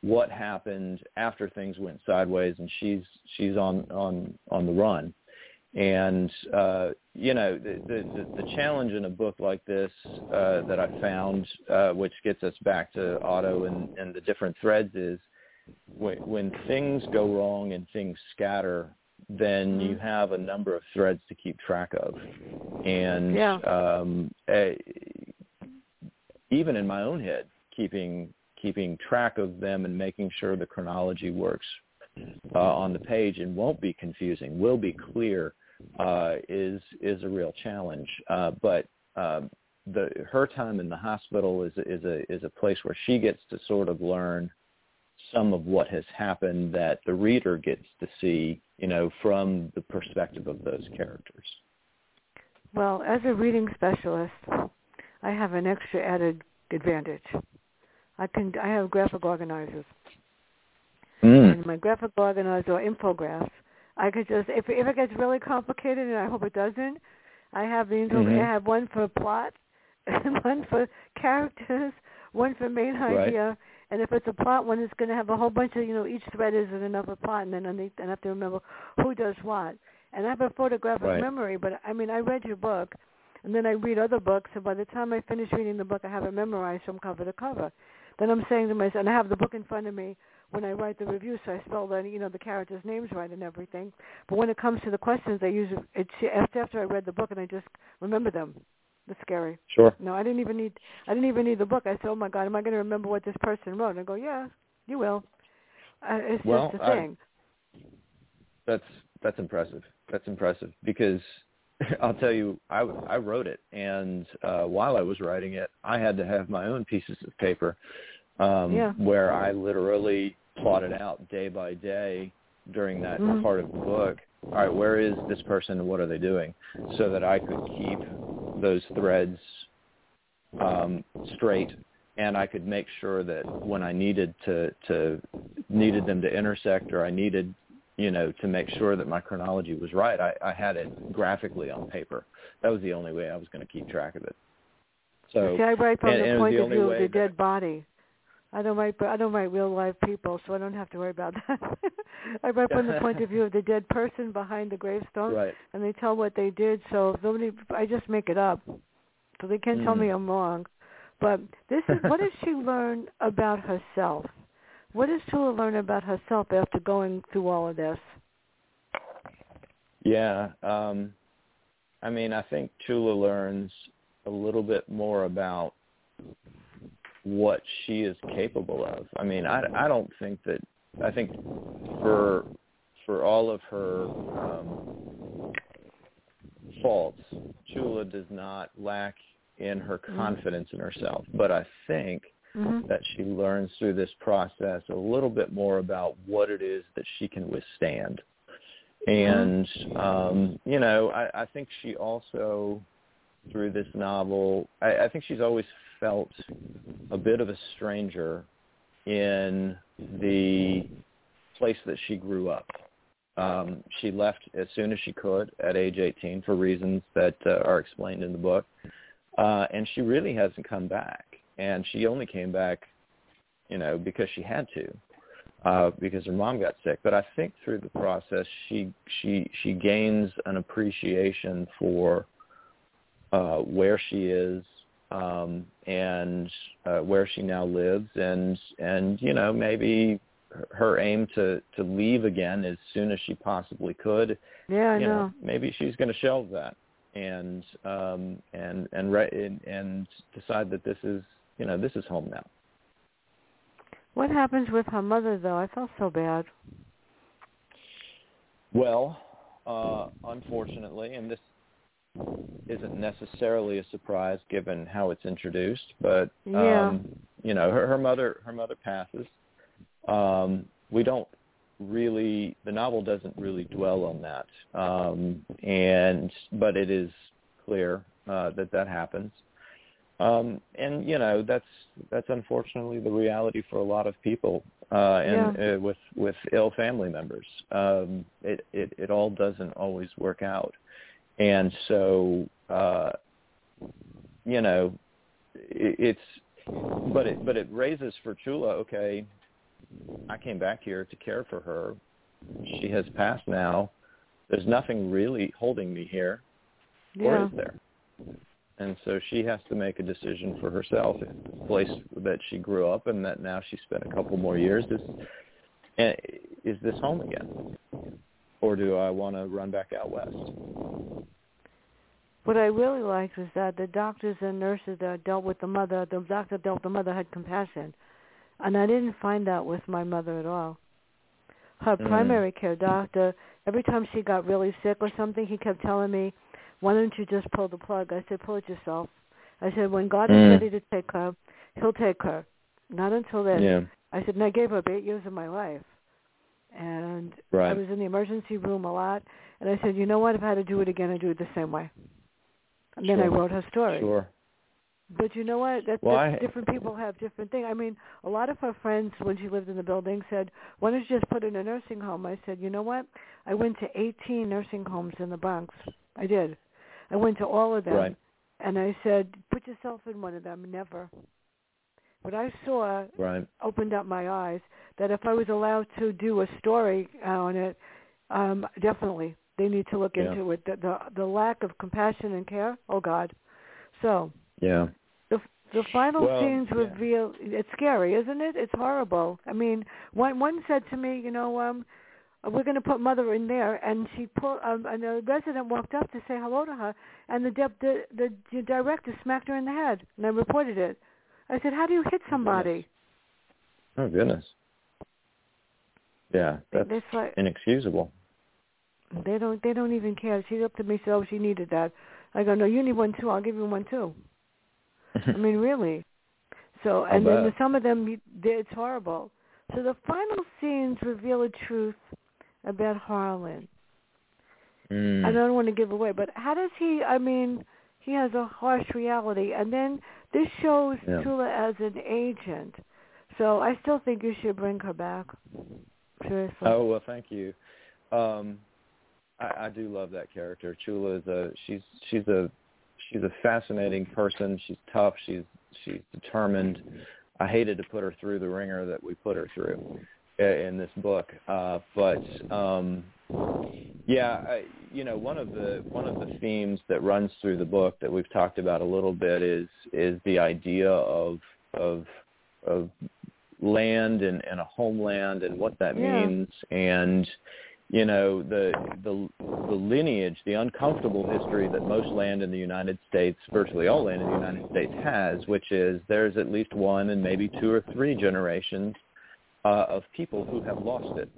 what happened after things went sideways, and she's she's on on on the run. And uh, you know, the, the the challenge in a book like this uh, that I found, uh, which gets us back to Otto and, and the different threads, is when, when things go wrong and things scatter, then you Mm-hmm. have a number of threads to keep track of. And Yeah. um, uh, even in my own head, keeping keeping track of them and making sure the chronology works uh, on the page and won't be confusing, will be clear, uh, is is a real challenge. Uh, but um, the her time in the hospital is is a is a place where she gets to sort of learn some of what has happened that the reader gets to see, you know, from the perspective of those characters. Well, as a reading specialist, I have an extra added advantage. I can I have graphic organizers. Mm. My graphic organizer or infographics, I could just if if it gets really complicated and I hope it doesn't, I have the Mhm. I have one for plot, [LAUGHS] one for characters, one for main Right. idea, and if it's a plot one, it's going to have a whole bunch of you know each thread is in another plot, and then underneath I have to remember who does what. And I have a photographic Right. memory, but I mean I read your book, and then I read other books, and by the time I finish reading the book, I have it memorized from cover to cover. Then I'm saying to myself, and I have the book in front of me when I write the review, so I spell the you know the characters' names right and everything. But when it comes to the questions, I use it after after I read the book, and I just remember them. It's scary. Sure. No, I didn't even need I didn't even need the book. I said, oh my God, am I going to remember what this person wrote? And I go, yeah, you will. Uh, it's Well, just a I- thing. That's that's impressive. That's impressive because [LAUGHS] I'll tell you, I I wrote it, and uh, while I was writing it, I had to have my own pieces of paper um, Yeah. where I literally plotted out day by day during that Mhm. part of the book. All right, where is this person and what are they doing, so that I could keep those threads um, straight, and I could make sure that when I needed to to needed them to intersect, or I needed you know to make sure that my chronology was right, I, I had it graphically on paper. That was the only way I was going to keep track of it. So See, I write from and- and the was point of view of the that- dead body. I don't write. I don't write real live people, so I don't have to worry about [LAUGHS] that. I write from the [LAUGHS] point of view of the dead person behind the gravestone, right. and they tell what they did. So if nobody, I just make it up, so they can't tell Mm. me I'm wrong. But this is what does she [LAUGHS] learn about herself? What does Chula learn about herself after going through all of this? Yeah. Um, I mean, I think Chula learns a little bit more about what she is capable of. I mean, I, I don't think that, I think for, for all of her um, faults, Chula does not lack in her confidence in herself. But I think Mm-hmm. that she learns through this process a little bit more about what it is that she can withstand. And um, you know, I, I think she also through this novel I, I think she's always felt a bit of a stranger in the place that she grew up. Um, she left as soon as she could at age 18 for reasons that uh, are explained in the book. Uh, and she really hasn't come back and she only came back, you know, because she had to, uh, because her mom got sick. But I think through the process, she she she gains an appreciation for uh, where she is um, and uh, where she now lives, and and you know maybe her- aim to to leave again as soon as she possibly could Yeah, I you know. maybe she's going to shelve that and um and and re- and, and decide that this is you know this is home now What happens with her mother, though? I felt so bad. well uh unfortunately and this isn't necessarily a surprise given how it's introduced but Yeah. um you know her her mother her mother passes. Um we don't really the novel doesn't really dwell on that. Um and but it is clear uh that that happens. Um and you know that's that's unfortunately the reality for a lot of people uh and uh, with with ill family members. Um it it it all doesn't always work out and so uh you know it, it's but it but it raises for chula okay I came back here to care for her. She has passed now. There's nothing really holding me here, or is there? And so she has to make a decision for herself. The place that she grew up and that now she spent a couple more years is is this home again, or do I want to run back out west? What I really liked was that the doctors and nurses that dealt with the mother, the doctor dealt with the mother had compassion. And I didn't find that with my mother at all. Her Mm. primary care doctor, every time she got really sick or something, he kept telling me, why don't you just pull the plug? I said, pull it yourself. I said, when God Mm. is ready to take her, he'll take her. Not until then. Yeah, I said, and I gave up eight years of my life. And right. I was in the emergency room a lot. And I said, you know what? If I had to do it again, I'd do it the same way. And then I wrote her story. Sure. But you know what? That, Well, that's I- different people have different things. I mean, a lot of her friends when she lived in the building said, "Why don't you just put her in a nursing home?" I said, "You know what? I went to 18 nursing homes in the Bronx. I did. I went to all of them, Right. and I said, put yourself in one of them. Never. What I saw Right. opened up my eyes that if I was allowed to do a story on it, um, definitely they need to look Yeah. into it. The, the the lack of compassion and care. Oh God. So Yeah. the the final Well, scenes yeah. reveal it's scary, isn't it? It's horrible. I mean, one one said to me, you know, um we're going to put mother in there and she pulled um and a resident walked up to say hello to her and the de- the the director smacked her in the head and I reported it. I said, "How do you hit somebody?" Oh goodness. Yeah, that's It's like inexcusable. They don't. They don't even care. She looked at me, said, "Oh, she needed that." I go, "No, you need one too. I'll give you one too." [LAUGHS] I mean, really. So, and then the, some of them, it's horrible. So the final scenes reveal a truth about Harlan. Mm. I don't want to give away, but how does he? I mean, he has a harsh reality, and then this shows Yeah. Chula as an agent. So I still think you should bring her back. Seriously. Oh well, thank you. Um, I, I do love that character. Chula is a she's she's a she's a fascinating person. She's tough. She's she's determined. I hated to put her through the wringer that we put her through in this book, uh, but um, yeah, I, you know, one of the one of the themes that runs through the book that we've talked about a little bit is is the idea of of of land and, and a homeland and what that Yeah. means and you know the the the lineage the uncomfortable history that most land in the United States virtually all land in the United States has which is there's at least one and maybe two or three generations uh, of people who have lost it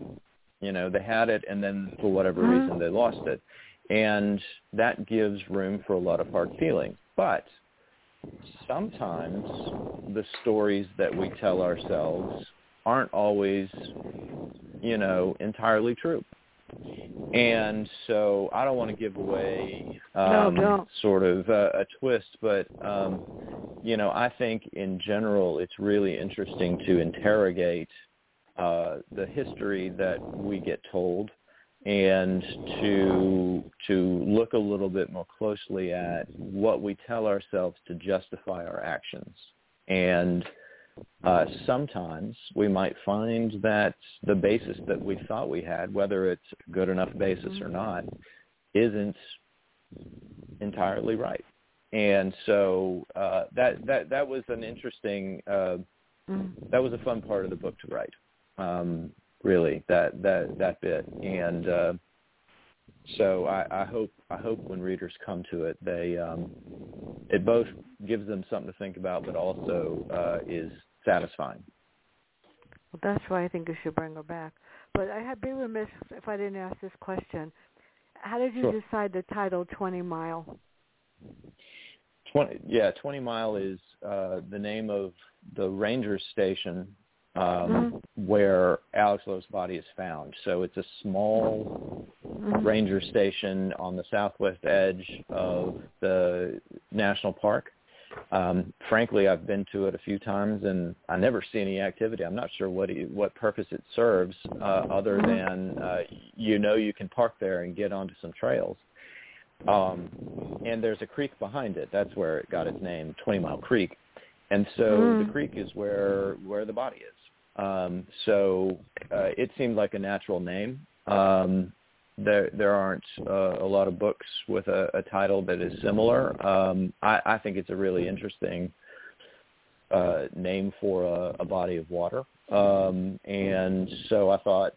you know they had it and then for whatever Mhm. reason they lost it and that gives room for a lot of hard feelings but sometimes the stories that we tell ourselves aren't always, you know, entirely true. And so I don't want to give away um, don't. sort of a, a twist, but um, you know, I think in general it's really interesting to interrogate uh, the history that we get told and to to look a little bit more closely at what we tell ourselves to justify our actions. And uh, sometimes we might find that the basis that we thought we had, whether it's a good enough basis or not, isn't entirely right. And so uh, that that that was an interesting uh, Mm. that was a fun part of the book to write. Um, really, that that that bit, and uh, so I, I hope I hope when readers come to it, they um, it both gives them something to think about, but also uh, is satisfying. Well, that's why I think you should bring her back. But I had be remiss if I didn't ask this question. How did you Sure. decide the title Twenty Mile? Twenty, yeah, Twenty Mile is uh, the name of the ranger station um, where Alex Lowe's body is found. So it's a small Mhm. ranger station on the southwest edge of the national park. Um, frankly, I've been to it a few times, and I never see any activity. I'm not sure what it, what purpose it serves, uh, other than uh, you know you can park there and get onto some trails. Um, and there's a creek behind it. That's where it got its name, Twenty Mile Creek. And so Mm. the creek is where where the body is. Um, so uh, it seemed like a natural name. Um, there there aren't uh, a lot of books with a, a title that is similar. Um, I, I think it's a really interesting uh, name for a, a body of water, um, and so I thought,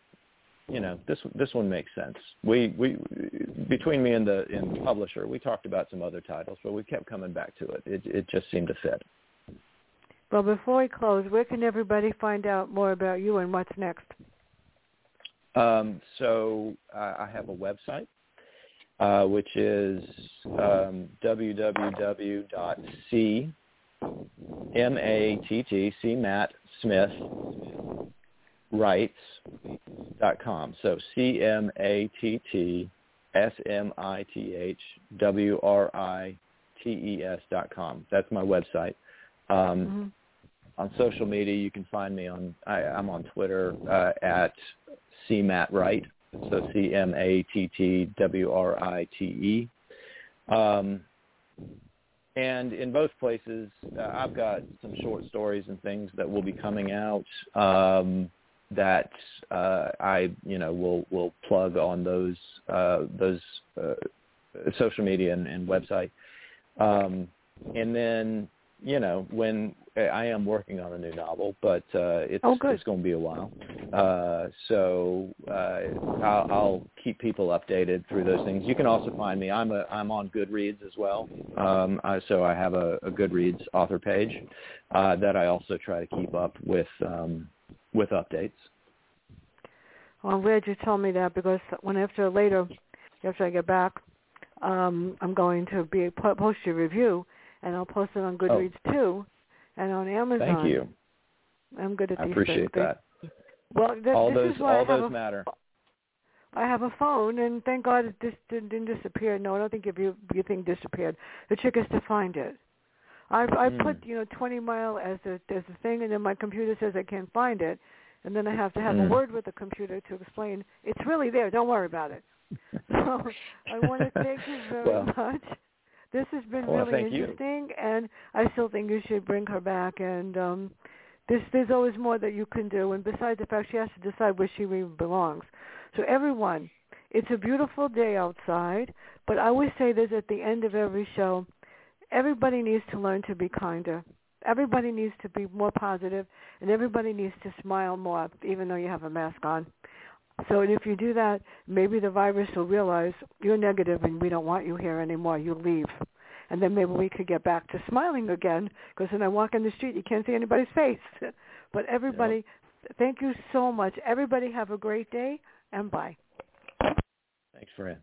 you know, this this one makes sense. We we between me and the the publisher, we talked about some other titles, but we kept coming back to it. It it just seemed to fit. Well, before we close, where can everybody find out more about you and what's next? Um, so uh, I have a website, uh, which is um, www.c m a t t c matt smith dot com. So c m a t t s m i t h w r i t e s dot com. That's my website. Um, Mhm. On social media, you can find me on. I, I'm on Twitter uh, at C Matt Wright. So C M A T T W R I T E. Um, and in both places, uh, I've got some short stories and things that will be coming out um, that uh, I, you know, will will plug on those uh, those uh, social media and, and website. Um, and then, you know, when I am working on a new novel, but uh, it's Oh, it's going to be a while. Uh, so uh, I'll, I'll keep people updated through those things. You can also find me. I'm a I'm on Goodreads as well. Um, I, so I have a, a Goodreads author page uh, that I also try to keep up with um, with updates. Well, I'm glad you told me that because when after later, after I get back, um, I'm going to be post your review, and I'll post it on Goodreads oh. too, and on Amazon. Thank you. I'm good at I these appreciate things. that. Well, th- all this those is why all I those a, matter. I have a phone, and thank God it dis- didn't disappear. No, I don't think if you your thing disappeared. The trick is to find it. I I Mm. put you know 20 mile as a as a thing, and then my computer says I can't find it, and then I have to have Mm. a word with the computer to explain it's really there. Don't worry about it. [LAUGHS] So I want to thank you very Well, much. This has been well, really thank you. interesting, and I still think you should bring her back. And um, there's there's always more that you can do. And besides the fact she has to decide where she really belongs. So everyone, it's a beautiful day outside. But I always say this at the end of every show: everybody needs to learn to be kinder. Everybody needs to be more positive, and everybody needs to smile more, even though you have a mask on. So if you do that, maybe the virus will realize you're negative and we don't want you here anymore. You leave. And then maybe we could get back to smiling again because when I walk in the street, you can't see anybody's face. [LAUGHS] but everybody, thank you so much. Everybody have a great day and bye. Thanks, Fran.